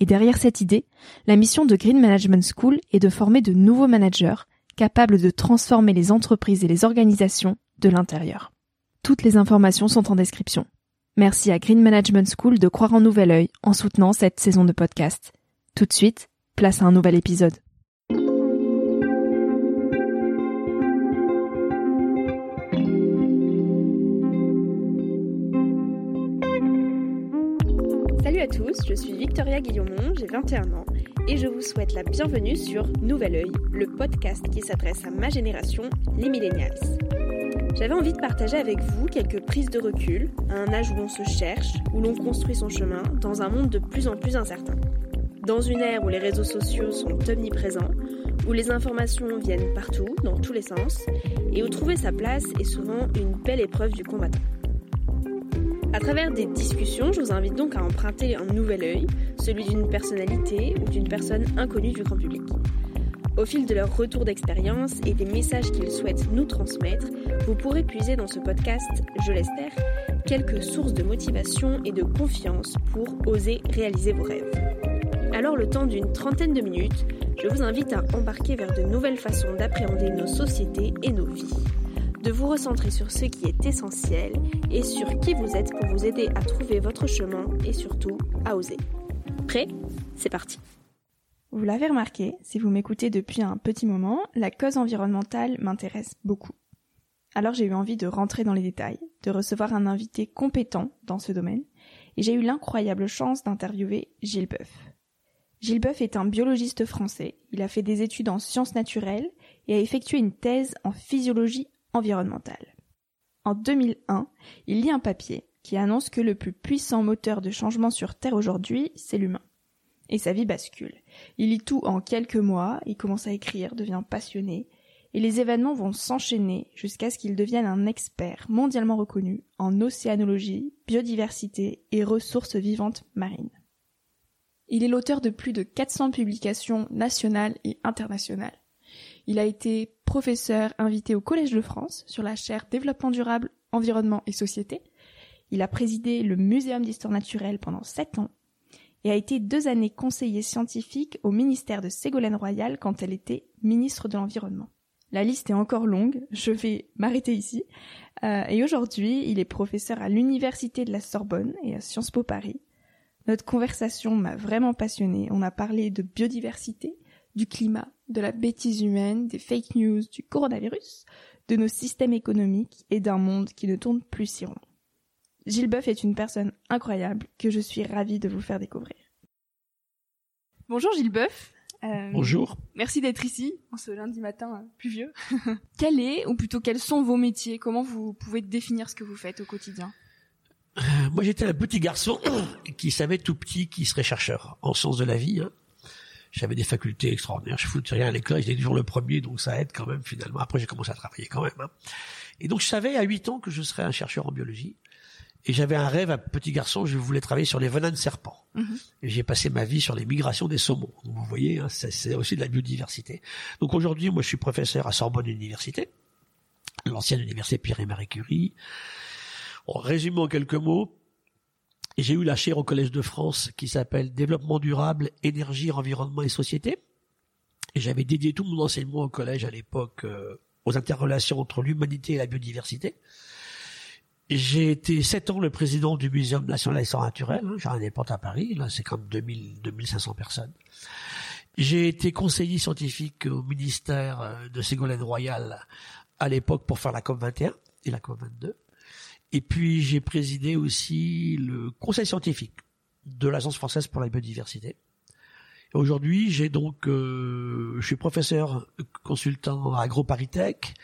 et derrière cette idée, la mission de Green Management School est de former de nouveaux managers capables de transformer les entreprises et les organisations de l'intérieur. Toutes les informations sont en description. Merci à Green Management School de croire en nouvel œil en soutenant cette saison de podcast. Tout de suite, place à un nouvel épisode. Tous, je suis Victoria Guillaumont, j'ai 21 ans et je vous souhaite la bienvenue sur Nouvel Oeil, le podcast qui s'adresse à ma génération, les millennials. J'avais envie de partager avec vous quelques prises de recul, à un âge où l'on se cherche, où l'on construit son chemin, dans un monde de plus en plus incertain. Dans une ère où les réseaux sociaux sont omniprésents, où les informations viennent partout, dans tous les sens, et où trouver sa place est souvent une belle épreuve du combattant. À travers des discussions, je vous invite donc à emprunter un nouvel œil, celui d'une personnalité ou d'une personne inconnue du grand public. Au fil de leur retour d'expérience et des messages qu'ils souhaitent nous transmettre, vous pourrez puiser dans ce podcast, je l'espère, quelques sources de motivation et de confiance pour oser réaliser vos rêves. Alors le temps d'une trentaine de minutes, je vous invite à embarquer vers de nouvelles façons d'appréhender nos sociétés et nos vies de vous recentrer sur ce qui est essentiel et sur qui vous êtes pour vous aider à trouver votre chemin et surtout à oser. Prêt? C'est parti Vous l'avez remarqué, si vous m'écoutez depuis un petit moment, la cause environnementale m'intéresse beaucoup. Alors j'ai eu envie de rentrer dans les détails, de recevoir un invité compétent dans ce domaine, et j'ai eu l'incroyable chance d'interviewer Gilles Boeuf. Gilles Boeuf est un biologiste français, il a fait des études en sciences naturelles et a effectué une thèse en physiologie En 2001, il lit un papier qui annonce que le plus puissant moteur de changement sur Terre aujourd'hui, c'est l'humain. Et sa vie bascule. Il lit tout en quelques mois, il commence à écrire, devient passionné, et les événements vont s'enchaîner jusqu'à ce qu'il devienne un expert mondialement reconnu en océanologie, biodiversité et ressources vivantes marines. Il est l'auteur de plus de 400 publications nationales et internationales. Il a été professeur invité au Collège de France sur la chaire Développement durable, environnement et société. Il a présidé le Muséum d'histoire naturelle pendant sept ans et a été deux années conseiller scientifique au ministère de Ségolène Royal quand elle était ministre de l'Environnement. La liste est encore longue, je vais m'arrêter ici. Euh, et aujourd'hui, il est professeur à l'Université de la Sorbonne et à Sciences Po Paris. Notre conversation m'a vraiment passionnée. On a parlé de biodiversité, du climat, de la bêtise humaine, des fake news, du coronavirus, de nos systèmes économiques et d'un monde qui ne tourne plus si rond. Gilles Boeuf est une personne incroyable que je suis ravie de vous faire découvrir. Bonjour Gilles Boeuf. Euh, Bonjour. Merci d'être ici en ce lundi matin euh, pluvieux. Quel est, ou plutôt quels sont vos métiers? Comment vous pouvez définir ce que vous faites au quotidien? Euh, Moi j'étais un petit garçon qui savait tout petit qu'il serait chercheur en sens de la vie. Hein j'avais des facultés extraordinaires. Je foutais rien à l'école, j'étais toujours le premier, donc ça aide quand même finalement. Après, j'ai commencé à travailler quand même. Hein. Et donc, je savais à 8 ans que je serais un chercheur en biologie. Et j'avais un rêve à petit garçon, je voulais travailler sur les venins de serpents. Mhm. Et j'ai passé ma vie sur les migrations des saumons. vous voyez, hein, c'est aussi de la biodiversité. Donc aujourd'hui, moi, je suis professeur à Sorbonne Université, l'ancienne université Pierre et Marie Curie. En résumant en quelques mots, j'ai eu la chaire au Collège de France qui s'appelle Développement durable, énergie, environnement et société. J'avais dédié tout mon enseignement au collège à l'époque euh, aux interrelations entre l'humanité et la biodiversité. J'ai été sept ans le président du Muséum national d'histoire naturelle. Hein, des portes à Paris. Là, c'est comme 2000, 2500 personnes. J'ai été conseiller scientifique au ministère euh, de Ségolène Royal à l'époque pour faire la COP 21 et la COP 22. Et puis j'ai présidé aussi le conseil scientifique de l'Agence française pour la biodiversité. Aujourd'hui, j'ai donc, euh, je suis professeur consultant à AgroParisTech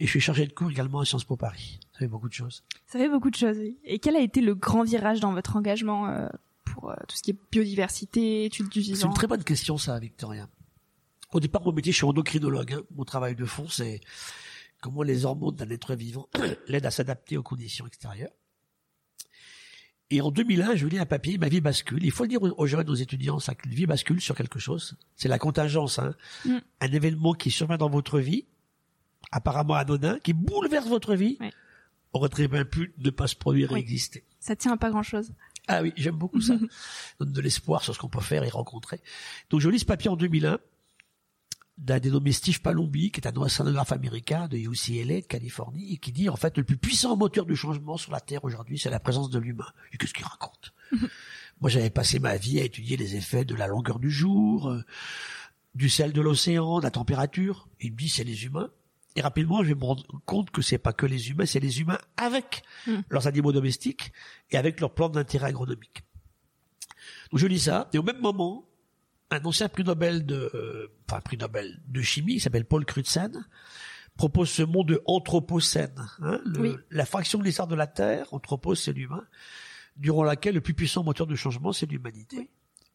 et je suis chargé de cours également à Sciences Po Paris. Ça fait beaucoup de choses. Ça fait beaucoup de choses. Oui. Et quel a été le grand virage dans votre engagement euh, pour euh, tout ce qui est biodiversité, études du vivant? C'est une très bonne question, ça, Victoria. Au départ, mon métier, je suis endocrinologue. Hein. Mon travail de fond, c'est comment les hormones d'un être vivant l'aident à s'adapter aux conditions extérieures. Et en 2001, je lis un papier, ma vie bascule. Il faut le dire aux jeunes, aux étudiants, ça, que vie bascule sur quelque chose. C'est la contingence, hein. Mm. Un événement qui survient dans votre vie, apparemment anodin, qui bouleverse votre vie, oui. aurait très bien pu ne pas se produire et exister. Ça tient à pas grand chose. Ah oui, j'aime beaucoup ça. Donne de l'espoir sur ce qu'on peut faire et rencontrer. Donc je lis ce papier en 2001 d'un dénommé Steve Palombi, qui est un océanographe américain de UCLA, de Californie, et qui dit, en fait, le plus puissant moteur du changement sur la Terre aujourd'hui, c'est la présence de l'humain. Et qu'est-ce qu'il raconte? Moi, j'avais passé ma vie à étudier les effets de la longueur du jour, euh, du sel de l'océan, de la température. Il me dit, c'est les humains. Et rapidement, je vais me rendre compte que c'est pas que les humains, c'est les humains avec mm. leurs animaux domestiques et avec leurs plans d'intérêt agronomique. Donc je lis ça, et au même moment, un ancien prix Nobel de, euh, enfin prix Nobel de chimie, qui s'appelle Paul Crutzen, propose ce mot de anthropocène, hein, la fraction de l'histoire de la Terre, anthropos c'est l'humain, durant laquelle le plus puissant moteur de changement c'est l'humanité.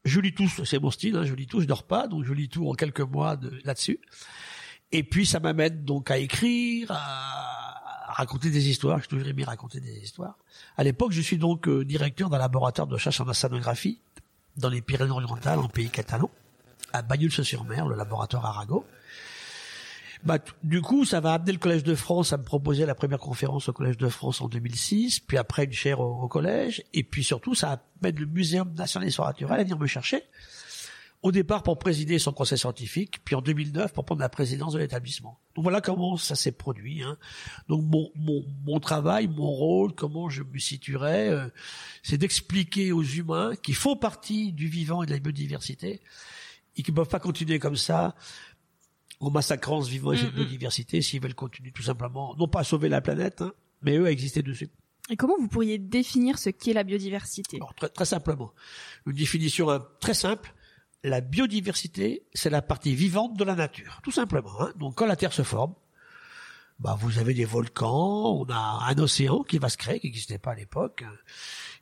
Je lis tout, c'est mon style, hein, je lis tout, je dors pas, donc je lis tout en quelques mois là-dessus. Et puis ça m'amène donc à écrire, à, raconter des histoires. Je toujours aimé raconter des histoires. À l'époque, je suis donc euh, directeur d'un laboratoire de recherche en océanographie dans les Pyrénées-Orientales, en pays catalan, à Bagnols-sur-Mer, le laboratoire Arago. Bah, du coup, ça va amener le Collège de France à me proposer la première conférence au Collège de France en 2006, puis après une chaire au, collège, et puis surtout, ça amène le Muséum national d'histoire naturelle à venir me chercher. Au départ pour présider son conseil scientifique, puis en 2009 pour prendre la présidence de l'établissement. Donc voilà comment ça s'est produit. Hein. Donc mon, mon, mon, travail, mon rôle, comment je me situerais, euh, c'est d'expliquer aux humains qui font partie du vivant et de la biodiversité et qui ne peuvent pas continuer comme ça en massacrant ce vivant et cette biodiversité s'ils veulent continuer tout simplement, non pas à sauver la planète, hein, mais eux à exister dessus. Et comment vous pourriez définir ce qu'est la biodiversité? Alors, très, très, simplement, une définition hein, très simple la biodiversité, c'est la partie vivante de la nature, tout simplement. Hein. Donc quand la Terre se forme, bah vous avez des volcans, on a un océan qui va se créer, qui n'existait pas à l'époque.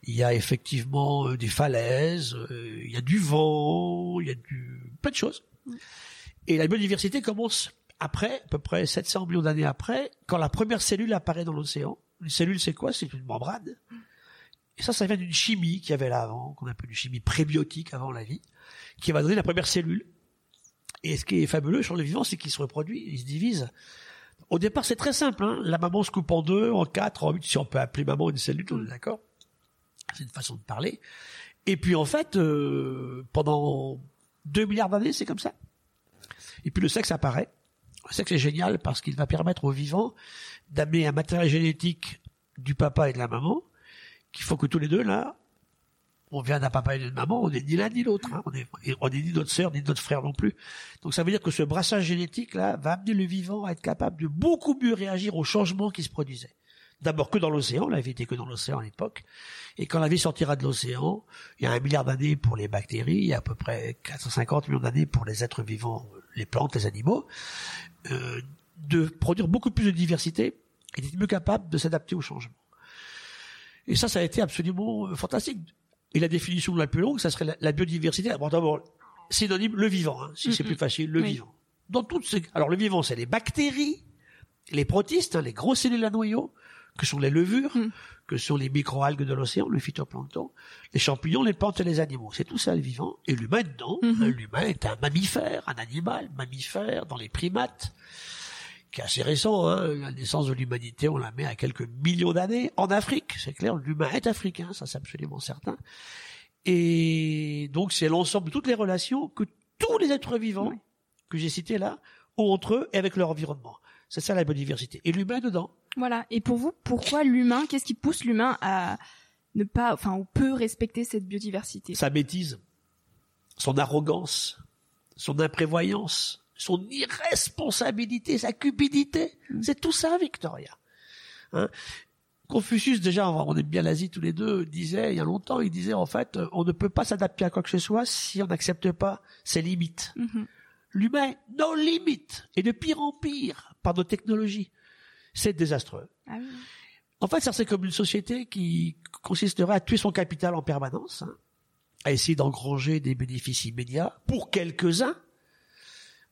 Il y a effectivement euh, des falaises, euh, il y a du vent, il y a du plein de choses. Et la biodiversité commence après, à peu près 700 millions d'années après, quand la première cellule apparaît dans l'océan. Une cellule, c'est quoi? C'est une membrane. Et ça, ça vient d'une chimie qu'il y avait là avant, qu'on appelle une chimie prébiotique avant la vie qui va donner la première cellule. Et ce qui est fabuleux sur le vivant, c'est qu'il se reproduit, il se divise. Au départ, c'est très simple. Hein. La maman se coupe en deux, en quatre, en huit, si on peut appeler maman une cellule, on est d'accord C'est une façon de parler. Et puis en fait, euh, pendant deux milliards d'années, c'est comme ça. Et puis le sexe apparaît. Le sexe est génial parce qu'il va permettre aux vivants d'amener un matériel génétique du papa et de la maman, qu'il faut que tous les deux, là, on vient d'un papa et d'une maman, on n'est ni l'un ni l'autre. Hein. On est, on est ni notre sœur ni notre frère non plus. Donc ça veut dire que ce brassage génétique là va amener le vivant à être capable de beaucoup mieux réagir aux changements qui se produisaient. D'abord que dans l'océan, la vie était que dans l'océan à l'époque. Et quand la vie sortira de l'océan, il y a un milliard d'années pour les bactéries, il y a à peu près 450 millions d'années pour les êtres vivants, les plantes, les animaux, euh, de produire beaucoup plus de diversité et d'être mieux capable de s'adapter aux changements. Et ça, ça a été absolument fantastique. Et la définition la plus longue, ça serait la, biodiversité. Bon, d'abord, synonyme le vivant, hein, si c'est plus facile, le vivant. Dans toutes ces, alors le vivant, c'est les bactéries, les protistes, hein, les grosses cellules à noyaux, que sont les levures, mm. que sont les microalgues de l'océan, le phytoplancton, les champignons, les plantes et les animaux. C'est tout ça le vivant. Et l'humain dedans, mm-hmm. hein, l'humain est un mammifère, un animal mammifère dans les primates qui est assez récent. Hein. La naissance de l'humanité, on la met à quelques millions d'années en Afrique. C'est clair, l'humain est africain, ça c'est absolument certain. Et donc c'est l'ensemble de toutes les relations que tous les êtres vivants que j'ai cités là ont entre eux et avec leur environnement. C'est ça la biodiversité. Et l'humain dedans. Voilà. Et pour vous, pourquoi l'humain Qu'est-ce qui pousse l'humain à ne pas, enfin, ou peut respecter cette biodiversité? Sa bêtise, son arrogance, son imprévoyance, son irresponsabilité, sa cupidité. Mm. C'est tout ça, Victoria. Hein? Confucius, déjà, on est bien l'Asie tous les deux, disait, il y a longtemps, il disait, en fait, on ne peut pas s'adapter à quoi que ce soit si on n'accepte pas ses limites. Mm-hmm. L'humain, nos limites, et de pire en pire, par nos technologies. C'est désastreux. Ah en fait, ça c'est comme une société qui consisterait à tuer son capital en permanence, hein, à essayer d'engranger des bénéfices immédiats pour quelques-uns.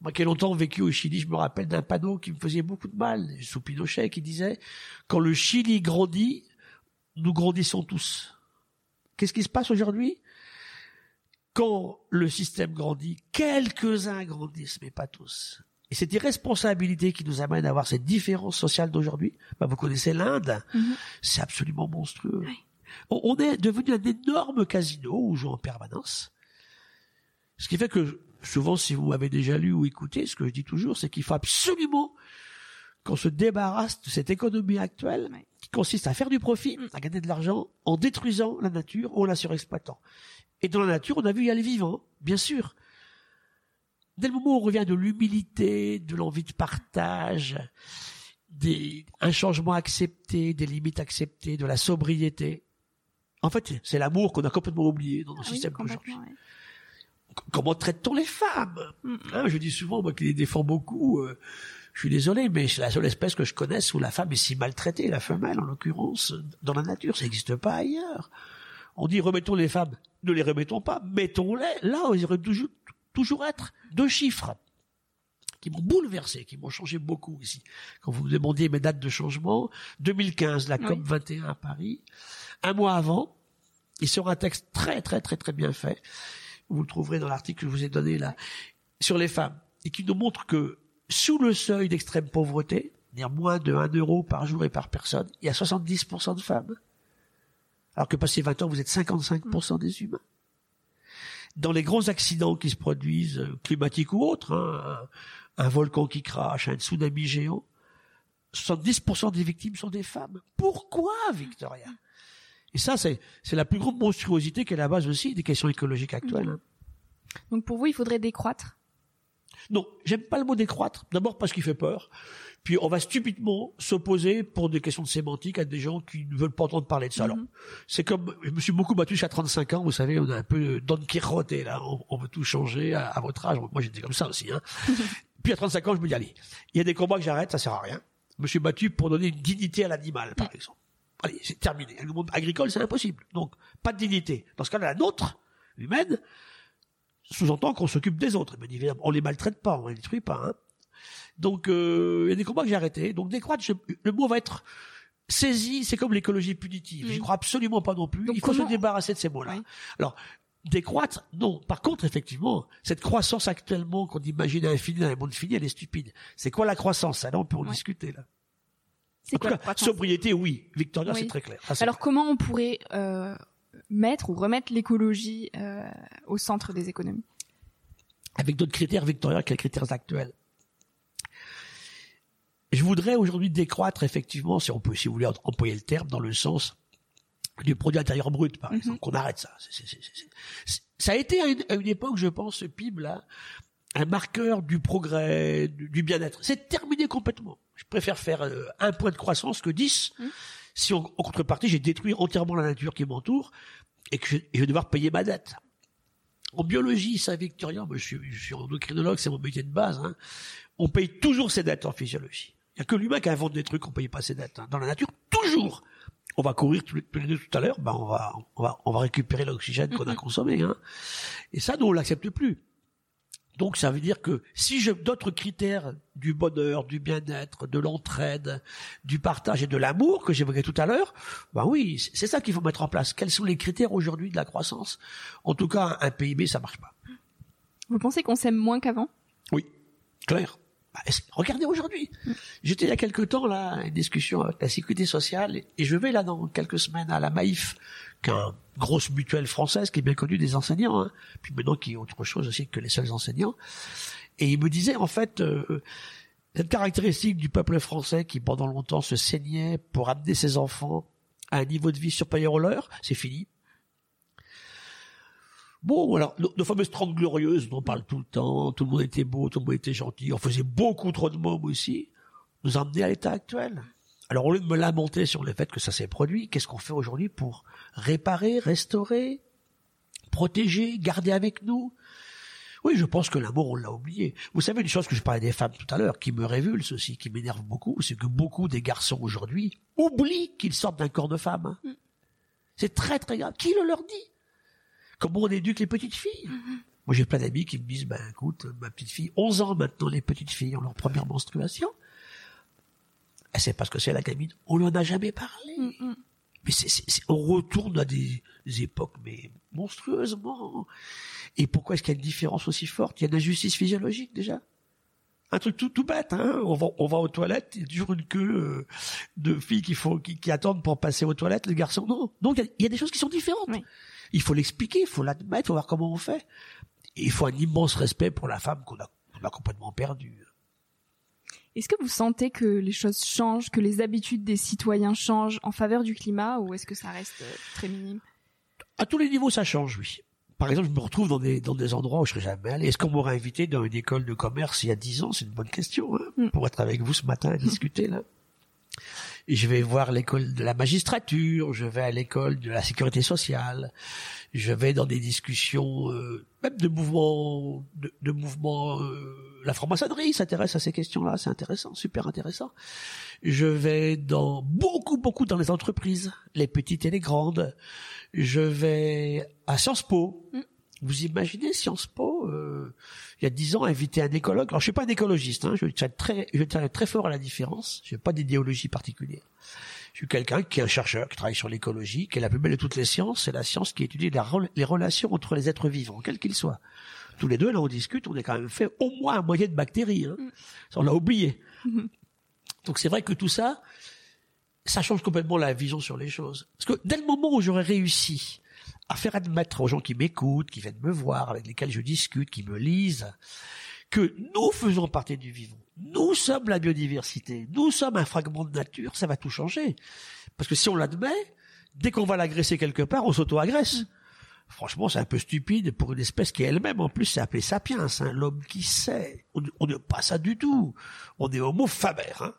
Moi qui ai longtemps vécu au Chili, je me rappelle d'un panneau qui me faisait beaucoup de mal, sous Pinochet, qui disait « Quand le Chili grandit, nous grandissons tous ». Qu'est-ce qui se passe aujourd'hui? Quand le système grandit, quelques-uns grandissent, mais pas tous. Et cette irresponsabilité qui nous amène à avoir cette différence sociale d'aujourd'hui, bah vous connaissez l'Inde, mhm. c'est absolument monstrueux. On, est devenu un énorme casino où on joue en permanence. Ce qui fait que souvent, si vous m'avez déjà lu ou écouté, ce que je dis toujours, c'est qu'il faut absolument qu'on se débarrasse de cette économie actuelle qui consiste à faire du profit, à gagner de l'argent en détruisant la nature ou en la surexploitant. Et dans la nature, on a vu y aller vivant, bien sûr. Dès le moment où on revient de l'humilité, de l'envie de partage, des, un changement accepté, des limites acceptées, de la sobriété, en fait, c'est l'amour qu'on a complètement oublié dans nos ah systèmes d'aujourd'hui. Comment traite-t-on les femmes? Mm. hein, Je dis souvent, moi qui les défends beaucoup, euh, je suis désolé, mais c'est la seule espèce que je connaisse où la femme est si maltraitée, la femelle en l'occurrence, dans la nature, ça n'existe pas ailleurs. On dit remettons les femmes, ne les remettons pas, mettons-les là où ils auraient toujours, toujours être deux chiffres qui m'ont bouleversé, qui m'ont changé beaucoup ici. Quand vous me demandiez mes dates de changement, 2015, la COP 21 à Paris, un mois avant, il sera un texte très très très très bien fait. Vous le trouverez dans l'article que je vous ai donné là sur les femmes et qui nous montre que sous le seuil d'extrême pauvreté, c'est-à-dire moins de 1 euro par jour et par personne, il y a 70% de femmes. Alors que passé 20 ans, vous êtes 55% des humains dans les grands accidents qui se produisent, euh, climatiques ou autres, hein, un, volcan qui crache, un tsunami géant, 70% des victimes sont des femmes. Pourquoi, Victoria? Et ça, c'est, la plus grande monstruosité qui est la base aussi des questions écologiques actuelles. Hein. Donc pour vous, il faudrait décroître? Non, j'aime pas le mot décroître. D'abord parce qu'il fait peur. Puis on va stupidement s'opposer pour des questions de sémantique à des gens qui ne veulent pas entendre parler de ça. Alors, mhm. c'est comme, je me suis beaucoup battu jusqu'à 35 ans, vous savez, on a un peu Don Quixote, là, on, veut tout changer à, votre âge. Moi, j'étais comme ça aussi. Hein. Puis à 35 ans, je me dis, allez, il y a des combats que j'arrête, ça sert à rien. Je me suis battu pour donner une dignité à l'animal, par exemple. Allez, c'est terminé. Le monde agricole, c'est impossible. Donc, pas de dignité. Dans ce cas-là, la nôtre, humaine, sous-entend qu'on s'occupe des autres. Mais évidemment, on les maltraite pas, on les détruit pas. Hein. Donc euh, il y a des combats que j'ai arrêtés. Donc décroître, le mot va être saisi, c'est comme l'écologie punitive. Je crois absolument pas non plus. il faut se débarrasser de ces mots-là. Alors décroître, non. Par contre, effectivement, cette croissance actuellement qu'on imagine infinie dans les mondes finis, elle est stupide. C'est quoi la croissance? Alors on peut en discuter là. C'est quoi la sobriété, oui. Victoria, c'est très clair. Alors comment on pourrait euh, mettre ou remettre l'écologie euh, au centre des économies? Avec d'autres critères, Victoria, quels critères actuels? Je voudrais aujourd'hui décroître effectivement, si on peut, si vous voulez employer le terme, dans le sens du produit intérieur brut, par mhm. exemple, qu'on arrête ça. ça a été à une, époque, je pense, ce PIB là, un marqueur du progrès, du, bien-être. C'est terminé complètement. Je préfère faire euh, un point de croissance que dix. Mhm. Si en contrepartie, j'ai détruit entièrement la nature qui m'entoure et que je, vais devoir payer ma dette. En biologie, ça, Victorien, moi, je suis, je suis endocrinologue, c'est mon métier de base. Hein, on paye toujours ses dettes en physiologie. Il n'y a que l'humain qui invente des trucs qu'on paye pas ses dettes. Hein. Dans la nature, toujours. On va courir tous les deux tout à l'heure, ben on va, on va, on va récupérer l'oxygène qu'on a consommé. Hein. Et ça, nous on l'accepte plus. Donc ça veut dire que si j'ai d'autres critères du bonheur, du bien-être, de l'entraide, du partage et de l'amour que j'évoquais tout à l'heure, ben oui, c'est ça qu'il faut mettre en place. Quels sont les critères aujourd'hui de la croissance? En tout cas, un PIB, ça marche pas. Vous pensez qu'on s'aime moins qu'avant? Oui, clair. Bah, regardez aujourd'hui. J'étais il y a quelque temps là, une discussion avec la sécurité sociale, et je vais là dans quelques semaines à la Maïf, qu'un grosse mutuelle française qui est bien connue des enseignants, hein, puis maintenant qui est autre chose aussi que les seuls enseignants. Et il me disait en fait euh, cette caractéristique du peuple français qui pendant longtemps se saignait pour amener ses enfants à un niveau de vie supérieur au leur, c'est fini. Bon, alors, nos, nos fameuses 30 glorieuses, dont on parle tout le temps, tout le monde était beau, tout le monde était gentil, on faisait beaucoup trop de mômes aussi, nous amenés à l'état actuel. Alors, au lieu de me lamenter sur le fait que ça s'est produit, qu'est-ce qu'on fait aujourd'hui pour réparer, restaurer, protéger, garder avec nous? Oui, je pense que l'amour, on l'a oublié. Vous savez, une chose que je parlais des femmes tout à l'heure, qui me révulse aussi, qui m'énerve beaucoup, c'est que beaucoup des garçons aujourd'hui oublient qu'ils sortent d'un corps de femme. hein. C'est très très grave. Qui le leur dit? Comment on éduque les petites filles Moi, j'ai plein d'amis qui me disent, ben écoute, ma petite fille, 11 ans maintenant, les petites filles ont leur première menstruation. Elle sait pas ce que c'est la gamine. On lui en a jamais parlé. Mais c'est, c'est- c'est- on retourne à des, des époques, mais monstrueusement. Et pourquoi est-ce qu'il y a une différence aussi forte? Il y a une injustice physiologique déjà. Un truc tout, tout bête, hein. On va, on va aux toilettes, il y a toujours une queue euh, de filles qui, font, qui, qui attendent pour passer aux toilettes, les garçons non. Donc il y a- il y, a des choses qui sont différentes. Oui. Il faut l'expliquer, il faut l'admettre, il faut voir comment on fait. Et il faut un immense respect pour la femme qu'on a, complètement perdue. Est-ce que vous sentez que les choses changent, que les habitudes des citoyens changent en faveur du climat ou est-ce que ça reste euh, très minime? À tous les niveaux, ça change, oui. Par exemple, je me retrouve dans des, dans des endroits où je serais jamais allé. Est-ce qu'on m'aurait invité dans une école de commerce il y a dix ans? C'est une bonne question, hein, Mm. pour être avec vous ce matin à discuter, là. Je vais voir l'école de la magistrature, je vais à l'école de la sécurité sociale, je vais dans des discussions, euh, même de mouvements, de, de mouvements, euh, la franc-maçonnerie s'intéresse à ces questions-là, c'est intéressant, super intéressant. Je vais dans beaucoup, beaucoup dans les entreprises, les petites et les grandes. Je vais à Sciences Po. Mm. Vous imaginez Sciences Po, euh, il y a dix ans, inviter un écologue. Alors, je suis pas un écologiste, hein, je tiens très, je tiens très fort à la différence. Je n'ai pas d'idéologie particulière. Je suis quelqu'un qui est un chercheur, qui travaille sur l'écologie, qui est la plus belle de toutes les sciences. C'est la science qui étudie la les relations entre les êtres vivants, quels qu'ils soient. Tous les deux, là, on discute, on est quand même fait au moins un moyen de bactéries. Hein. Ça, on l'a oublié. Donc c'est vrai que tout ça, ça change complètement la vision sur les choses. Parce que dès le moment où j'aurais réussi à faire admettre aux gens qui m'écoutent, qui viennent me voir, avec lesquels je discute, qui me lisent, que nous faisons partie du vivant. Nous sommes la biodiversité. Nous sommes un fragment de nature. Ça va tout changer. Parce que si on l'admet, dès qu'on va l'agresser quelque part, on s'auto-agresse. Franchement, c'est un peu stupide pour une espèce qui elle-même, en plus, c'est appelé sapiens, hein, l'homme qui sait. On n'est pas ça du tout. On est homo faber. Hein.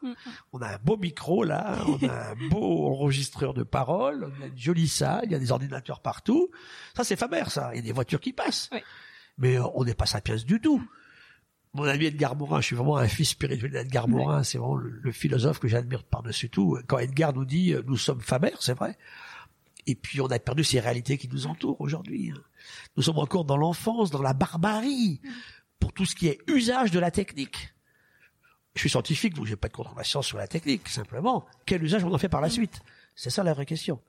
On a un beau micro là, on a un beau enregistreur de paroles, on a une jolie salle, il y a des ordinateurs partout. Ça, c'est Faber, ça. Il y a des voitures qui passent. Oui. Mais euh, on n'est pas sapiens du tout. Mon ami Edgar Morin, je suis vraiment un fils spirituel d'Edgar Morin, c'est vraiment le, le philosophe que j'admire par-dessus tout. Quand Edgar nous dit euh, nous sommes Faber, c'est vrai. Et puis on a perdu ces réalités qui nous entourent aujourd'hui. hein. Nous sommes encore dans l'enfance, dans la barbarie, pour tout ce qui est usage de la technique. Je suis scientifique, donc j'ai pas de contre la science sur la technique. Simplement, quel usage on en fait par la suite? C'est ça la vraie question.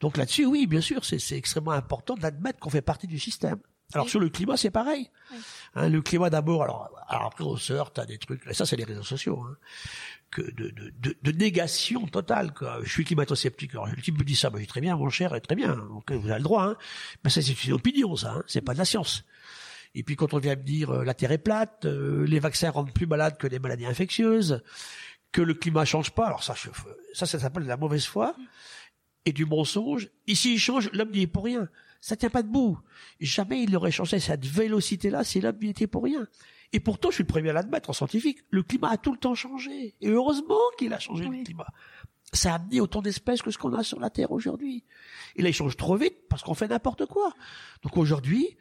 Donc là-dessus, oui, bien sûr, c'est extrêmement important d'admettre qu'on fait partie du système. Alors Oui. sur le climat, c'est pareil. Oui. Hein, le climat d'abord, alors, alors après on se heurte à des trucs, et ça c'est les réseaux sociaux, hein, que de, de, de, de négation totale. Quoi. Je suis climato-sceptique. Alors le type me dit ça, bah, je dis très bien, mon cher, très bien, donc vous avez le droit. Hein. Mais ça c'est une opinion, ça, hein, c'est pas de la science. Et puis quand on vient me dire euh, la Terre est plate, euh, les vaccins rendent plus malades que les maladies infectieuses, que le climat change pas, alors ça, je- ça, ça s'appelle de la mauvaise foi et du mensonge. Ici, il change, l'homme n'y est pour rien. Ça tient pas debout. Jamais il n'aurait changé cette vélocité-là si l'homme n'y était pour rien. Et pourtant, je suis le premier à l'admettre en scientifique. Le climat a tout le temps changé. Et heureusement qu'il a changé Oui. le climat. Ça a amené autant d'espèces que ce qu'on a sur la Terre aujourd'hui. Et là, il change trop vite parce qu'on fait n'importe quoi. Donc aujourd'hui,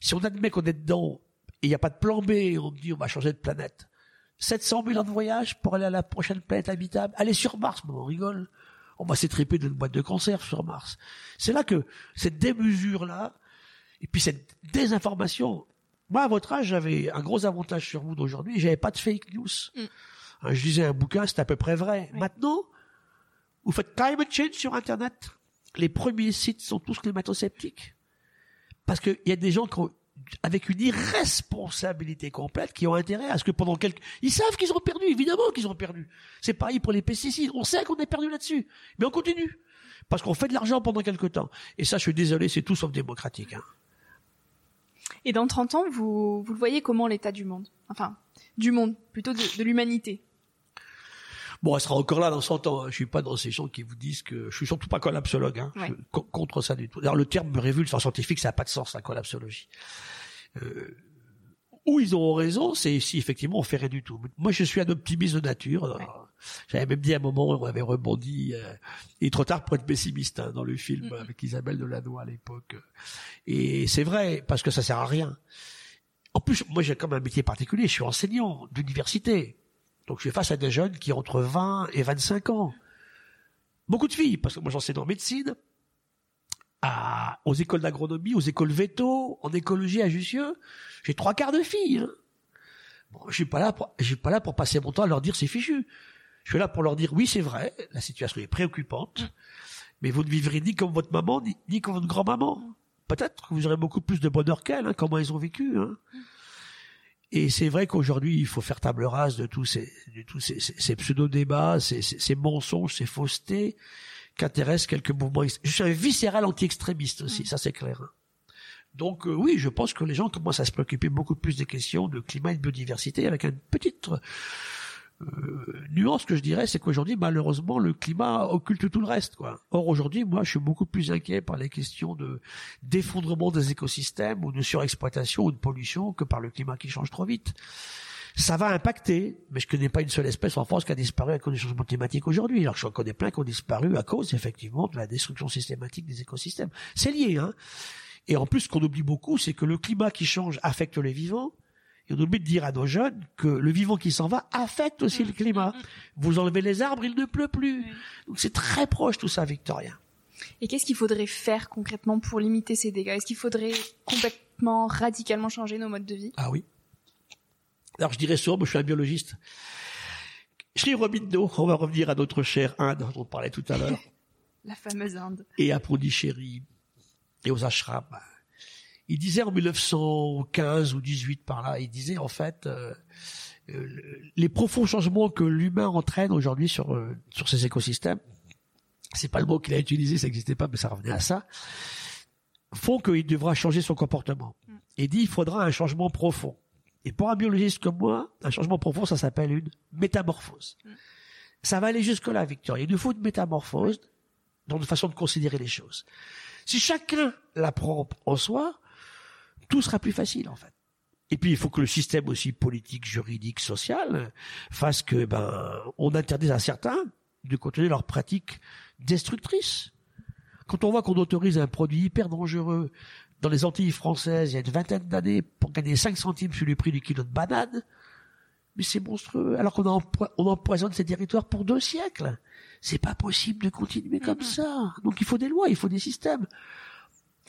si on admet qu'on est dedans et il n'y a pas de plan B, et on me dit on va changer de planète. 700 000 ans de voyage pour aller à la prochaine planète habitable. Aller sur Mars, mais on rigole. On va s'étriper d'une boîte de conserve sur Mars. C'est là que cette démesure-là, et puis cette désinformation, moi, à votre âge, j'avais un gros avantage sur vous d'aujourd'hui, j'avais pas de fake news. Mm. Hein, Je lisais un bouquin, c'était à peu près vrai. Oui. Maintenant, vous faites climate change sur Internet. Les premiers sites sont tous climato-sceptiques. Parce qu'il y a des gens qui ont, avec une irresponsabilité complète, qui ont intérêt à ce que pendant quelques... Ils savent qu'ils ont perdu, évidemment qu'ils ont perdu. C'est pareil pour les pesticides. On sait qu'on est perdu là-dessus. Mais on continue. Parce qu'on fait de l'argent pendant quelques temps. Et ça, je suis désolé, c'est tout sauf démocratique. Hein. Et dans 30 ans, vous, vous le voyez comment l'état du monde? Enfin, du monde, plutôt de, de l'humanité. Bon, elle sera encore là dans 100 ans. Hein. Je suis pas dans ces gens qui vous disent que je suis surtout pas collapsologue. Hein. Ouais. Je suis contre ça du tout. D'ailleurs, le terme révulse en scientifique, ça n'a pas de sens la collapsologie. Euh, où ils auront raison, c'est si effectivement on fait rien du tout. Moi, je suis un optimiste de nature. Alors, J'avais même dit à un moment, on avait rebondi. Euh, il est trop tard pour être pessimiste hein, dans le film Mhm. avec Isabelle Delannoy à l'époque. Et c'est vrai parce que ça sert à rien. En plus, moi, j'ai comme un métier particulier. Je suis enseignant d'université. Donc, je suis face à des jeunes qui ont entre 20 et 25 ans. Beaucoup de filles, parce que moi, j'enseigne en médecine, à, aux écoles d'agronomie, aux écoles veto, en écologie à Jussieu. J'ai trois quarts de filles. hein. Bon, je suis pas là pour, je suis pas là pour passer mon temps à leur dire c'est fichu. Je suis là pour leur dire oui, c'est vrai, la situation est préoccupante, mais vous ne vivrez ni comme votre maman, ni, ni comme votre grand-maman. Peut-être que vous aurez beaucoup plus de bonheur qu'elle, hein, comment ils ont vécu. Hein. Et c'est vrai qu'aujourd'hui, il faut faire table rase de tous ces, de tous ces, ces- ces pseudo-débats, ces, ces- ces mensonges, ces faussetés qu'intéressent quelques mouvements. Je suis un viscéral anti-extrémiste aussi, ça c'est clair. hein. Donc euh, oui, je pense que les gens commencent à se préoccuper beaucoup plus des questions de climat et de biodiversité avec une petite euh, nuance que je dirais, c'est qu'aujourd'hui, malheureusement, le climat occulte tout le reste. Quoi. Or, aujourd'hui, moi, je suis beaucoup plus inquiet par les questions de d'effondrement des écosystèmes ou de surexploitation ou de pollution que par le climat qui change trop vite. Ça va impacter, mais je connais pas une seule espèce en France qui a disparu à cause du changement climatique aujourd'hui. Alors, je connais plein qui ont disparu à cause, effectivement, de la destruction systématique des écosystèmes. C'est lié, hein. Et en plus, ce qu'on oublie beaucoup, c'est que le climat qui change affecte les vivants. Et on oublie de dire à nos jeunes que le vivant qui s'en va affecte aussi le climat. Vous enlevez les arbres, il ne pleut plus. Donc c'est très proche tout ça, Victoria. Et qu'est-ce qu'il faudrait faire concrètement pour limiter ces dégâts? Est-ce qu'il faudrait complètement, radicalement changer nos modes de vie? Ah oui. Alors je dirais souvent, moi je suis un biologiste. Sri Aurobindo, on va revenir à notre chère Inde dont on parlait tout à l'heure, La fameuse Inde. et à Pondichéry, et aux ashrams. Il disait en 1915 ou 18 par là, il disait en fait euh, euh, les profonds changements que l'humain entraîne aujourd'hui sur euh, sur ces écosystèmes, c'est pas le mot qu'il a utilisé, ça n'existait pas, mais ça revenait à ça, font qu'il devra changer son comportement. Et dit il faudra un changement profond. Et pour un biologiste comme moi, un changement profond, ça s'appelle une métamorphose. Ça va aller jusque-là, Victor. Il nous faut une métamorphose dans notre façon de considérer les choses. Si chacun l'apprend en soi, tout sera plus facile, en fait. Et puis, il faut que le système aussi politique, juridique, social fasse que, ben, on interdise à certains de continuer leurs pratiques destructrices. Quand on voit qu'on autorise un produit hyper dangereux dans les Antilles françaises il y a une vingtaine d'années pour gagner 5 centimes sur le prix du kilo de banane, mais c'est monstrueux. Alors qu'on on empoisonne ces territoires pour deux siècles. C'est pas possible de continuer comme ça. Donc il faut des lois, il faut des systèmes.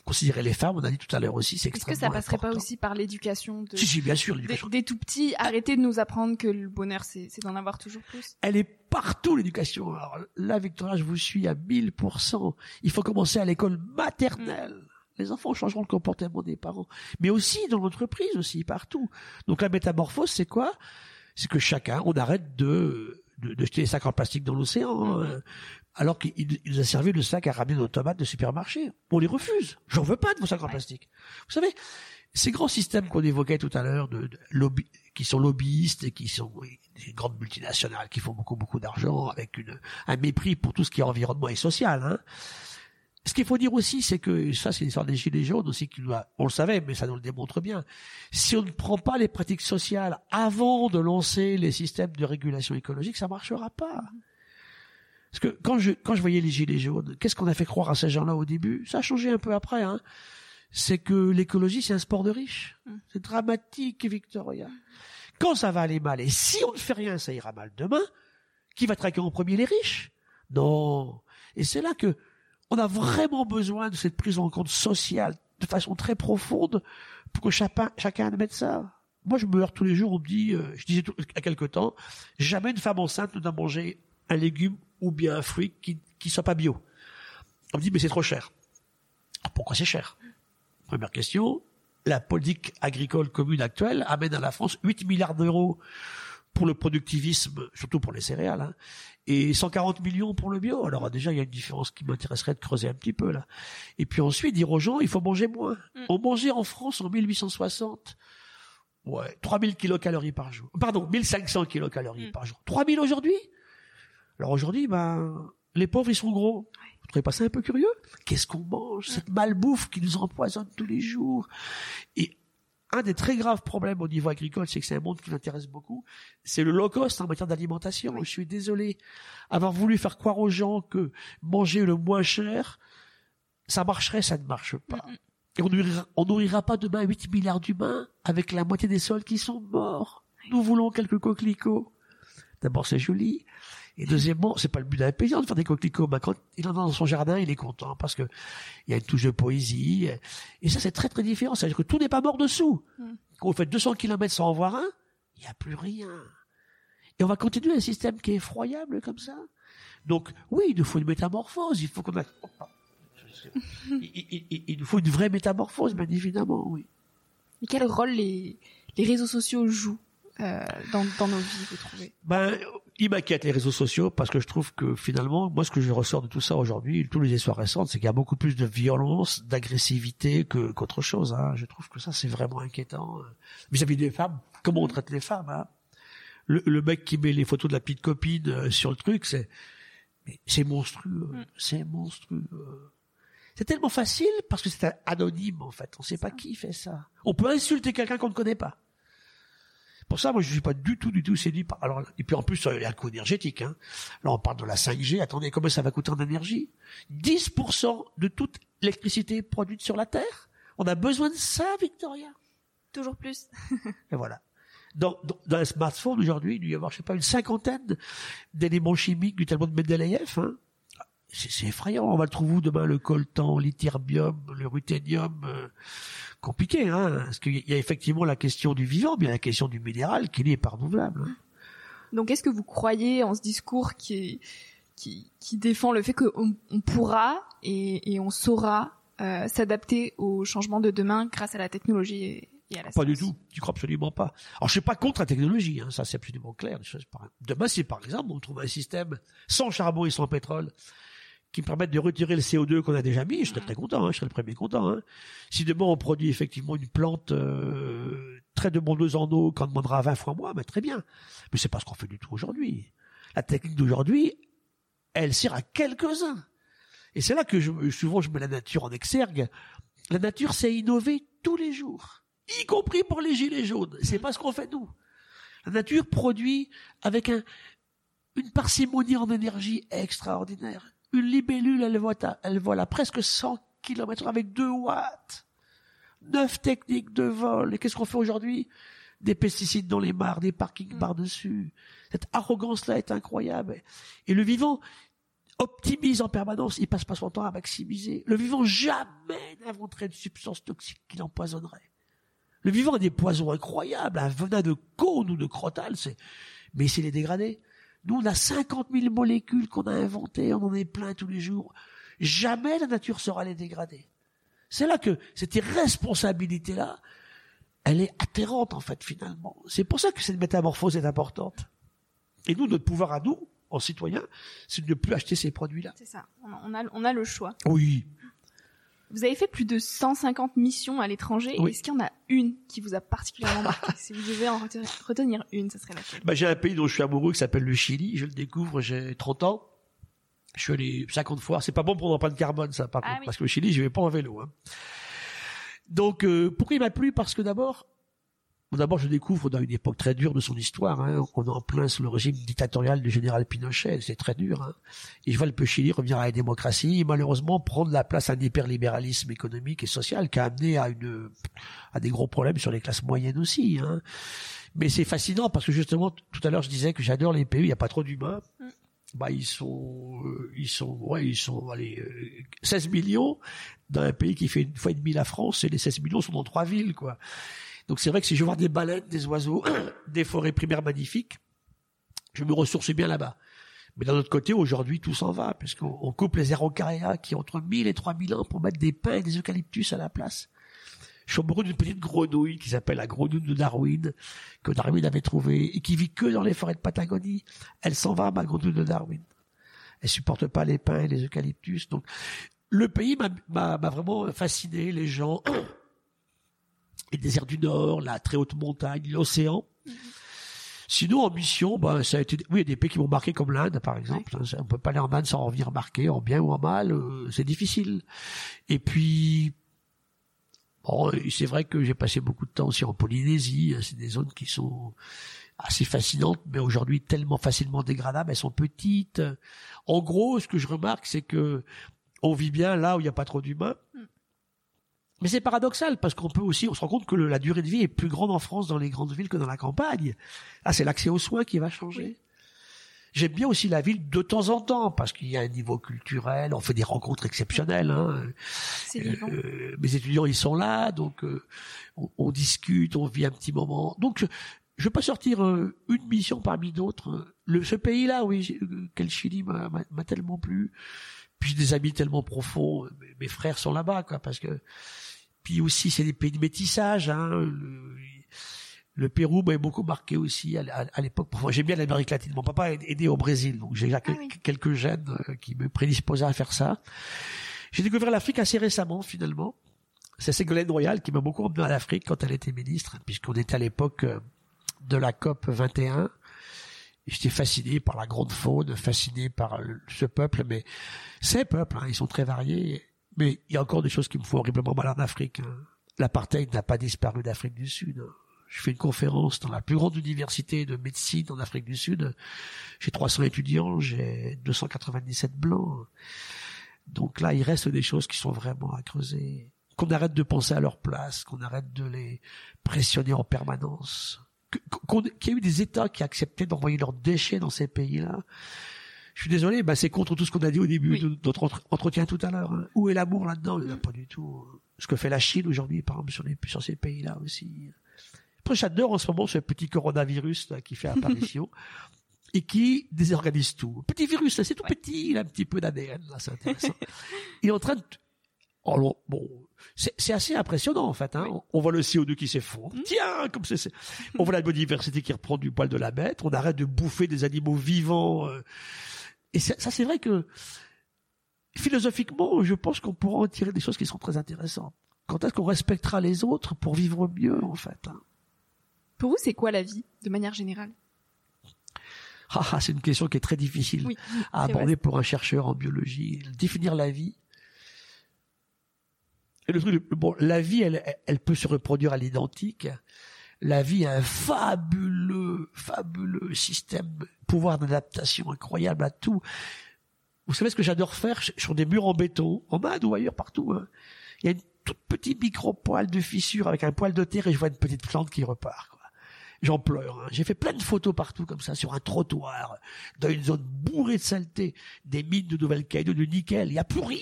Considérer les femmes, on a dit tout à l'heure aussi, c'est Est-ce extrêmement que ça passerait pas important. aussi par l'éducation de... Si, si, bien sûr, des, l'éducation. des tout petits Arrêtez de nous apprendre que le bonheur, c'est d'en avoir toujours plus. Elle est partout, l'éducation. Alors là, Victoria, je vous suis à 1000%. Il faut commencer à l'école maternelle. Les enfants changeront le comportement des parents. Mais aussi dans l'entreprise, aussi, partout. Donc la métamorphose, c'est quoi? C'est que chacun, on arrête de, de, de jeter les sacs en plastique dans l'océan. hein. Alors qu'il il nous a servi le sac à ramener nos tomates de supermarché. On les refuse. J'en veux pas de vos sacs en plastique. Vous savez, ces grands systèmes qu'on évoquait tout à l'heure, de, de lobby, qui sont lobbyistes et qui sont des grandes multinationales qui font beaucoup beaucoup d'argent avec une, un mépris pour tout ce qui est environnement et social. Hein. Ce qu'il faut dire aussi, c'est que ça, c'est l'histoire des gilets jaunes aussi qui a, on le savait, mais ça nous le démontre bien. Si on ne prend pas les pratiques sociales avant de lancer les systèmes de régulation écologique, ça marchera pas. Parce que quand je quand je voyais les gilets jaunes, qu'est-ce qu'on a fait croire à ces gens-là au début? Ça a changé un peu après. Hein. C'est que l'écologie, c'est un sport de riches. C'est dramatique, Victoria. Quand ça va aller mal, et si on ne fait rien, ça ira mal demain, qui va traquer en premier les riches? Non. Et c'est là que on a vraiment besoin de cette prise en compte sociale de façon très profonde pour que chacun, chacun admette ça. Moi, je me heurte tous les jours, on me dit, euh, je disais tout, à quelque temps, jamais une femme enceinte ne doit manger un légume ou bien un fruit qui qui soit pas bio. On me dit, mais c'est trop cher. Pourquoi c'est cher? Première question, la politique agricole commune actuelle amène à la France 8 milliards d'euros pour le productivisme, surtout pour les céréales, hein, et 140 millions pour le bio. Alors déjà, il y a une différence qui m'intéresserait de creuser un petit peu là. Et puis ensuite, dire aux gens, il faut manger moins. On mangeait en France en 1860, ouais, 3000 kilocalories par jour. Pardon, 1500 kilocalories par jour. 3000 aujourd'hui? Alors aujourd'hui, ben, les pauvres, ils sont gros. Vous trouvez pas ça un peu curieux? Qu'est-ce qu'on mange Cette malbouffe qui nous empoisonne tous les jours? Et un des très graves problèmes au niveau agricole, c'est que c'est un monde qui m'intéresse beaucoup, c'est le low cost en matière d'alimentation. Je suis désolé avoir voulu faire croire aux gens que manger le moins cher, ça marcherait, ça ne marche pas. Et on nourrira, on nourrira pas demain 8 milliards d'humains avec la moitié des sols qui sont morts. Nous voulons quelques coquelicots. D'abord, c'est joli. Et deuxièmement, c'est pas le but d'un paysan de faire des coquelicots. Mais quand il en a dans son jardin, il est content parce que il y a une touche de poésie. Et ça, c'est très très différent. C'est-à-dire que tout n'est pas mort dessous. Mm. Quand on fait 200 km sans en voir un, il n'y a plus rien. Et on va continuer un système qui est effroyable comme ça. Donc, oui, il nous faut une métamorphose. Il faut qu'on a... il, il- nous faut une vraie métamorphose, bien évidemment, oui. Et quel rôle les, les réseaux sociaux jouent euh, dans, dans nos vies, vous trouvez Ben, il m'inquiète les réseaux sociaux parce que je trouve que finalement, moi, ce que je ressors de tout ça aujourd'hui, tous les histoires récentes, c'est qu'il y a beaucoup plus de violence, d'agressivité que qu'autre chose. Hein. Je trouve que ça, c'est vraiment inquiétant. Vis-à-vis des femmes, comment on traite les femmes hein? le, le mec qui met les photos de la petite copine euh, sur le truc, c'est c'est monstrueux, c'est monstrueux. C'est tellement facile parce que c'est anonyme en fait. On sait pas qui fait ça. On peut insulter quelqu'un qu'on ne connaît pas. Pour ça, moi, je suis pas du tout, du tout séduit par. Alors, et puis en plus, il y a le coût énergétique. Hein. Là, on parle de la 5G. Attendez, combien ça va coûter en énergie? 10% de toute l'électricité produite sur la Terre? On a besoin de ça, Victoria? Toujours plus. Et voilà. Dans, dans, dans un smartphone aujourd'hui, il doit y avoir, je sais pas, une cinquantaine d'éléments chimiques du tableau de Mendeleïev. Hein. C'est effrayant. On va le trouver où demain le coltan, l'ytterbium, le ruthénium. euh, compliqué, hein, parce qu'il y a effectivement la question du vivant, mais il y a la question du minéral qui lui est pas renouvelable. hein. Donc, est-ce que vous croyez en ce discours qui, est, qui, qui défend le fait qu'on on pourra et, et on saura euh, s'adapter aux changements de demain grâce à la technologie et, et à la Pas du tout. Tu crois absolument pas. Alors, je suis pas contre la technologie, hein, ça c'est absolument clair. Demain, si par exemple on trouve un système sans charbon et sans pétrole qui me permette de retirer le CO2 qu'on a déjà mis, je serais très content, hein, je serais le premier content. Hein. Si demain on produit effectivement une plante euh, très demandeuse en eau qu'on demandera 20 fois moins, ben, très bien. Mais c'est pas ce qu'on fait du tout aujourd'hui. La technique d'aujourd'hui, elle sert à quelques-uns. Et c'est là que je, souvent je mets la nature en exergue. La nature sait innover tous les jours, y compris pour les gilets jaunes. C'est pas ce qu'on fait nous. La nature produit avec un, une parcimonie en énergie extraordinaire. Une libellule, elle vole à, elle vole à presque 100 km avec 2 watts. Neuf techniques de vol. Et qu'est-ce qu'on fait aujourd'hui? Des pesticides dans les mares, des parkings par-dessus. Cette arrogance-là est incroyable. Et le vivant optimise en permanence, il passe pas son temps à maximiser. Le vivant jamais n'inventerait de substance toxique qui l'empoisonnerait. Le vivant a des poisons incroyables, un venin de cône ou de crotal, c'est, mais c'est les dégradés. Nous, on a 50 000 molécules qu'on a inventées, on en est plein tous les jours. Jamais la nature saura les dégrader. C'est là que cette irresponsabilité-là, elle est atterrante, en fait, finalement. C'est pour ça que cette métamorphose est importante. Et nous, notre pouvoir à nous, en citoyens, c'est de ne plus acheter ces produits-là. C'est ça. On a- on a, on a le choix. Oui. Vous avez fait plus de 150 missions à l'étranger. Oui. Est-ce qu'il y en a une qui vous a particulièrement marqué? Si vous devez en retenir, une, ce serait laquelle Bah, j'ai un pays dont je suis amoureux qui s'appelle le Chili. Je le découvre, j'ai 30 ans. Je suis allé 50 fois. C'est pas bon pour l'empreinte carbone, ça, par Ah contre. oui. Parce que le Chili, je vais pas en vélo. Hein. Donc, euh, pourquoi il m'a plu? Parce que d'abord, bon, d'abord, je découvre dans une époque très dure de son histoire. Hein, on est en plein sous le régime dictatorial du général Pinochet. C'est très dur. Hein. Et je vois le Chili revenir à la démocratie et malheureusement prendre la place à un hyperlibéralisme économique et social qui a amené à une à des gros problèmes sur les classes moyennes aussi. Hein. Mais c'est fascinant parce que justement, tout à l'heure, je disais que j'adore les pays où il n'y a pas trop d'humains. Bah, ils sont, euh, ils sont, ouais, ils sont, allez, euh, 16 millions dans un pays qui fait une fois et demie la France, et les 16 millions sont dans trois villes, quoi. Donc c'est vrai que si je voir des baleines, des oiseaux, des forêts primaires magnifiques, je me ressource bien là-bas. Mais d'un autre côté, aujourd'hui, tout s'en va, puisqu'on on coupe les aérocaria qui ont entre 1000 et 3000 ans pour mettre des pins et des eucalyptus à la place. Je suis amoureux d'une petite grenouille qui s'appelle la grenouille de Darwin, que Darwin avait trouvée, et qui vit que dans les forêts de Patagonie. Elle s'en va, ma grenouille de Darwin. Elle supporte pas les pins et les eucalyptus. Donc, le pays m'a vraiment fasciné, les gens, les déserts du Nord, la très haute montagne, l'océan. Sinon, en mission, ben, ça a été, oui, il y a des pays qui m'ont marqué comme l'Inde, par exemple. On On peut pas aller en Inde sans revenir marqué, en bien ou en mal, euh, c'est difficile. Et puis, bon, c'est vrai que j'ai passé beaucoup de temps aussi en Polynésie. C'est des zones qui sont assez fascinantes, mais aujourd'hui tellement facilement dégradables. Elles sont petites. En gros, ce que je remarque, c'est que on vit bien là où il n'y a pas trop d'humains. Mm. Mais c'est paradoxal parce qu'on peut aussi, on se rend compte que le- la durée de vie est plus grande en France dans les grandes villes que dans la campagne. Ah, c'est l'accès aux soins qui va changer. J'aime bien aussi la ville de temps en temps parce qu'il y a un niveau culturel, on fait des rencontres exceptionnelles. Hein. Vivant. Euh, mes étudiants ils sont là, donc euh, on, on discute, on vit un petit moment. Donc je, pas sortir euh, une mission parmi d'autres. Le, ce pays-là, oui, euh, quel Chili m'a tellement plu. Puis des amis tellement profonds. Mes, mes frères sont là-bas, quoi, parce que. Puis aussi, c'est des pays de métissage. Hein, le, le Pérou m'a beaucoup marqué aussi à, à- à l'époque. J'aime bien l'Amérique latine. Mon papa est né au Brésil, donc j'ai Ah quel- oui. quelques gènes euh, qui me prédisposaient à faire ça. J'ai découvert l'Afrique assez récemment, finalement. C'est Ségolène Royal qui m'a beaucoup emmené à l'Afrique quand elle était ministre, puisqu'on était à l'époque euh, de la COP 21. Et J'étais fasciné par la grande faune, fasciné par le- ce peuple, mais ces peuples, hein, ils sont très variés. Mais il y a encore des choses qui me font horriblement mal en Afrique. hein. L'apartheid n'a pas disparu d'Afrique du Sud. hein. Je fais une conférence dans la plus grande université de médecine en Afrique du Sud. J'ai 300 étudiants, j'ai 297 blancs. Donc là, il reste des choses qui sont vraiment à creuser. Qu'on arrête de penser à leur place, qu'on arrête de les pressionner en permanence. Qu'il y ait eu des États qui acceptaient d'envoyer leurs déchets dans ces pays-là. Je suis désolé, bah c'est contre tout ce qu'on a dit au début Oui. de notre entre- entretien tout à l'heure. hein. Où est l'amour là-dedans? Il n'y a pas du tout. Ce que fait la Chine aujourd'hui, par exemple, sur, les, sur ces pays-là aussi. Après, j'adore en ce moment ce petit coronavirus là, qui fait apparition et qui désorganise tout. Petit virus, là, c'est tout Ouais. petit, il a un petit peu d'ADN, là, c'est intéressant. il est en train de... Oh, bon, c'est assez impressionnant en fait. Hein. On- On voit le CO2 qui s'effondre. Tiens, comme c'est, c'est- on voit la biodiversité qui reprend du poil de la bête. On arrête de bouffer des animaux vivants. euh. Et ça, ça, c'est vrai que philosophiquement, je pense qu'on pourra en tirer des choses qui sont très intéressantes. Quand est-ce qu'on respectera les autres pour vivre mieux en fait hein? Pour vous, c'est quoi la vie, de manière générale? Ah, ah, c'est une question qui est très difficile Oui, à aborder pour un chercheur en biologie. Définir la vie. Et le truc, bon, la vie, elle- elle peut se reproduire à l'identique. La vie a un fabuleux, fabuleux système, pouvoir d'adaptation incroyable à tout. Vous savez ce que j'adore faire sur des murs en béton, en Inde ou ailleurs, partout. hein. Il y a une toute petite micro-poil de fissure avec un poil de terre et je vois une petite plante qui repart. J'en pleure. hein. J'ai fait plein de photos partout comme ça, sur un trottoir, dans une zone bourrée de saleté, des mines de Nouvelle-Calédonie, de nickel. Il n'y a plus rien.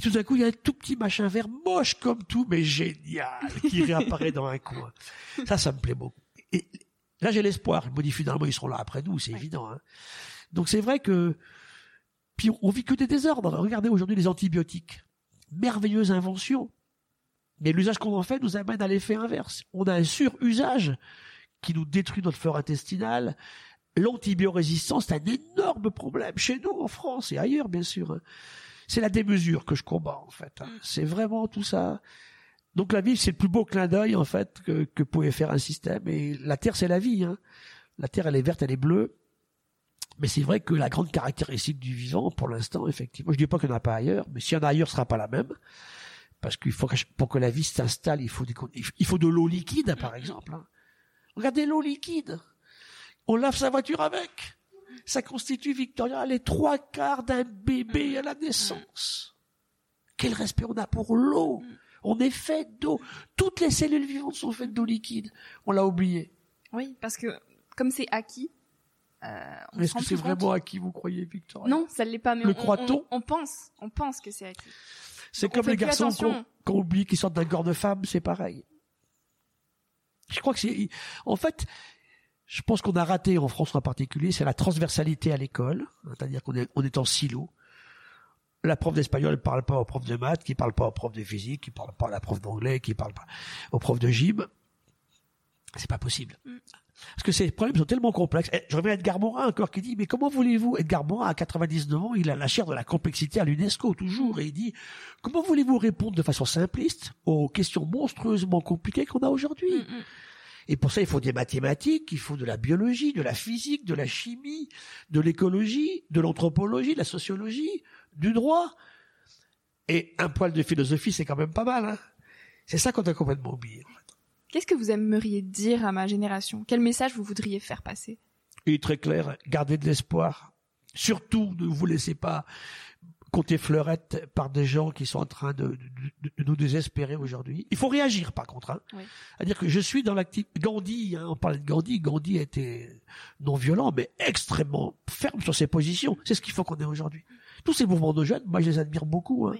Et tout d'un coup, il y a un tout petit machin vert, moche comme tout, mais génial, qui réapparaît dans un coin. Ça, ça me plaît beaucoup. Et là, j'ai l'espoir. Je me dis, finalement, ils seront là après nous, c'est évident. hein. Donc, c'est vrai que... Puis, on vit que des désordres. Regardez aujourd'hui les antibiotiques. Merveilleuse invention. Mais l'usage qu'on en fait nous amène à l'effet inverse. On a un surusage qui nous détruit notre flore intestinale. L'antibiorésistance, c'est un énorme problème chez nous, en France et ailleurs, bien sûr. C'est la démesure que je combats, en fait. hein. C'est vraiment tout ça. Donc la vie, c'est le plus beau clin d'œil, en fait, que, que pouvait faire un système. Et la Terre, c'est la vie. hein. La Terre, elle est verte, elle est bleue. Mais c'est vrai que la grande caractéristique du vivant, pour l'instant, effectivement, je dis pas qu'il n'y en a pas ailleurs, mais s'il y en a ailleurs, ce sera pas la même. Parce qu'il faut que, pour que la vie s'installe, il faut des, il faut de l'eau liquide, par exemple. hein. Regardez l'eau liquide. On lave sa voiture avec. Ça constitue, Victoria, les trois quarts d'un bébé à la naissance. Quel respect on a pour l'eau. On est fait d'eau. Toutes les cellules vivantes sont faites d'eau liquide. On l'a oublié. Oui, parce que comme c'est acquis, euh, on Est-ce que c'est vraiment à qui vous croyez, Victoria? Non, ça ne l'est pas, mais Le on, croit-on on, on pense, on pense que c'est acquis. C'est Donc, comme les garçons qu'on qu'on oublie qu'ils sortent d'un corps de femme, c'est pareil. Je crois que c'est, en fait, je pense qu'on a raté en France en particulier, c'est la transversalité à l'école, c'est-à-dire qu'on est, on est en silo. La prof d'espagnol ne parle pas au prof de maths, qui parle pas au prof de physique, qui parle pas à la prof d'anglais, qui parle pas au prof de gym. C'est pas possible. Parce que ces problèmes sont tellement complexes. Eh, Je reviens à Edgar Morin encore qui dit, mais comment voulez-vous, Edgar Morin à 99 ans, il a la chair de la complexité à l'UNESCO toujours, et il dit, comment voulez-vous répondre de façon simpliste aux questions monstrueusement compliquées qu'on a aujourd'hui? Mm, mm. Et pour ça, il faut des mathématiques, il faut de la biologie, de la physique, de la chimie, de l'écologie, de l'anthropologie, de la sociologie, du droit. Et un poil de philosophie, c'est quand même pas mal. Hein c'est ça qu'on a complètement oublié. Qu'est-ce que vous aimeriez dire à ma génération? Quel message vous voudriez faire passer? Il est très clair, gardez de l'espoir. Surtout, ne vous laissez pas compter fleurette par des gens qui sont en train de, nous désespérer aujourd'hui. Il faut réagir, par contre. Hein. Oui. À dire que je suis dans l'activité. Gandhi, hein, on parlait de Gandhi. Gandhi était non violent, mais extrêmement ferme sur ses positions. C'est ce qu'il faut qu'on ait aujourd'hui. Tous ces mouvements de jeunes, moi, je les admire beaucoup. Hein.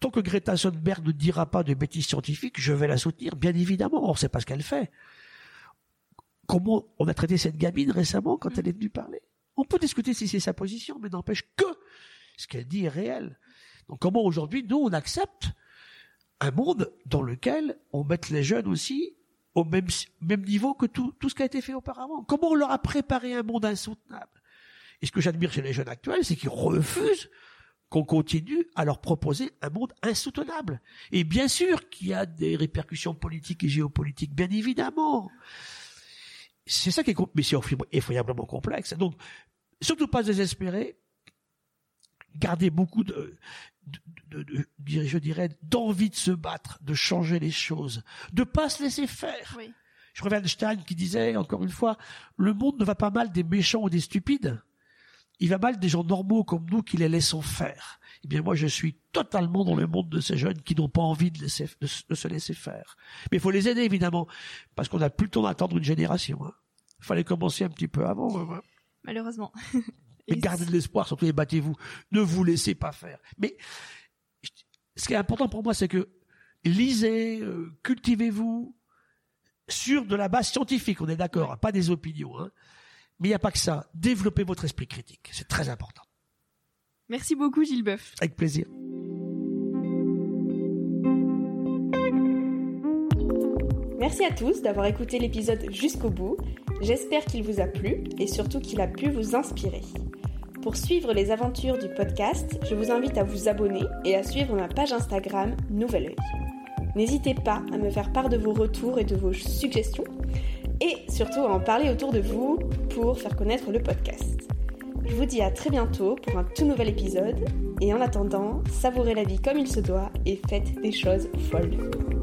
Tant que Greta Thunberg ne dira pas de bêtises scientifiques, je vais la soutenir, bien évidemment. Or, c'est pas ce qu'elle fait. Comment on a traité cette gamine récemment quand elle est venue parler? On peut discuter si c'est sa position, mais n'empêche que ce qu'elle dit est réel. Donc comment aujourd'hui, nous, on accepte un monde dans lequel on met les jeunes aussi au même, même niveau que tout, tout ce qui a été fait auparavant? Comment on leur a préparé un monde insoutenable? Et ce que j'admire chez les jeunes actuels, c'est qu'ils refusent qu'on continue à leur proposer un monde insoutenable. Et bien sûr qu'il y a des répercussions politiques et géopolitiques, bien évidemment. C'est ça qui est, mais c'est effroyablement complexe. Donc, surtout pas désespérer, garder beaucoup de, de, de, je dirais, d'envie de se battre, de changer les choses, de pas se laisser faire. Oui. Je reviens de Stein qui disait, encore une fois, le monde ne va pas mal des méchants ou des stupides. Il va mal des gens normaux comme nous qui les laissons faire. Eh bien, moi, je suis totalement dans le monde de ces jeunes qui n'ont pas envie de, laisser, de, se laisser faire. Mais il faut les aider, évidemment, parce qu'on n'a plus le temps d'attendre une génération. Hein. Il fallait commencer un petit peu avant. Hein. Malheureusement. Mais gardez de l'espoir, surtout et battez-vous. Ne vous laissez pas faire. Mais ce qui est important pour moi, c'est que lisez, euh, cultivez-vous sur de la base scientifique, on est d'accord, pas des opinions. Hein. Mais il n'y a pas que ça. Développez votre esprit critique. C'est très important. Merci beaucoup, Gilles Boeuf. Avec plaisir. Merci à tous d'avoir écouté l'épisode jusqu'au bout. J'espère qu'il vous a plu et surtout qu'il a pu vous inspirer. Pour suivre les aventures du podcast, je vous invite à vous abonner et à suivre ma page Instagram Nouvel Oeil. N'hésitez pas à me faire part de vos retours et de vos suggestions et surtout à en parler autour de vous pour faire connaître le podcast. Je vous dis à très bientôt pour un tout nouvel épisode et en attendant, savourez la vie comme il se doit et faites des choses folles.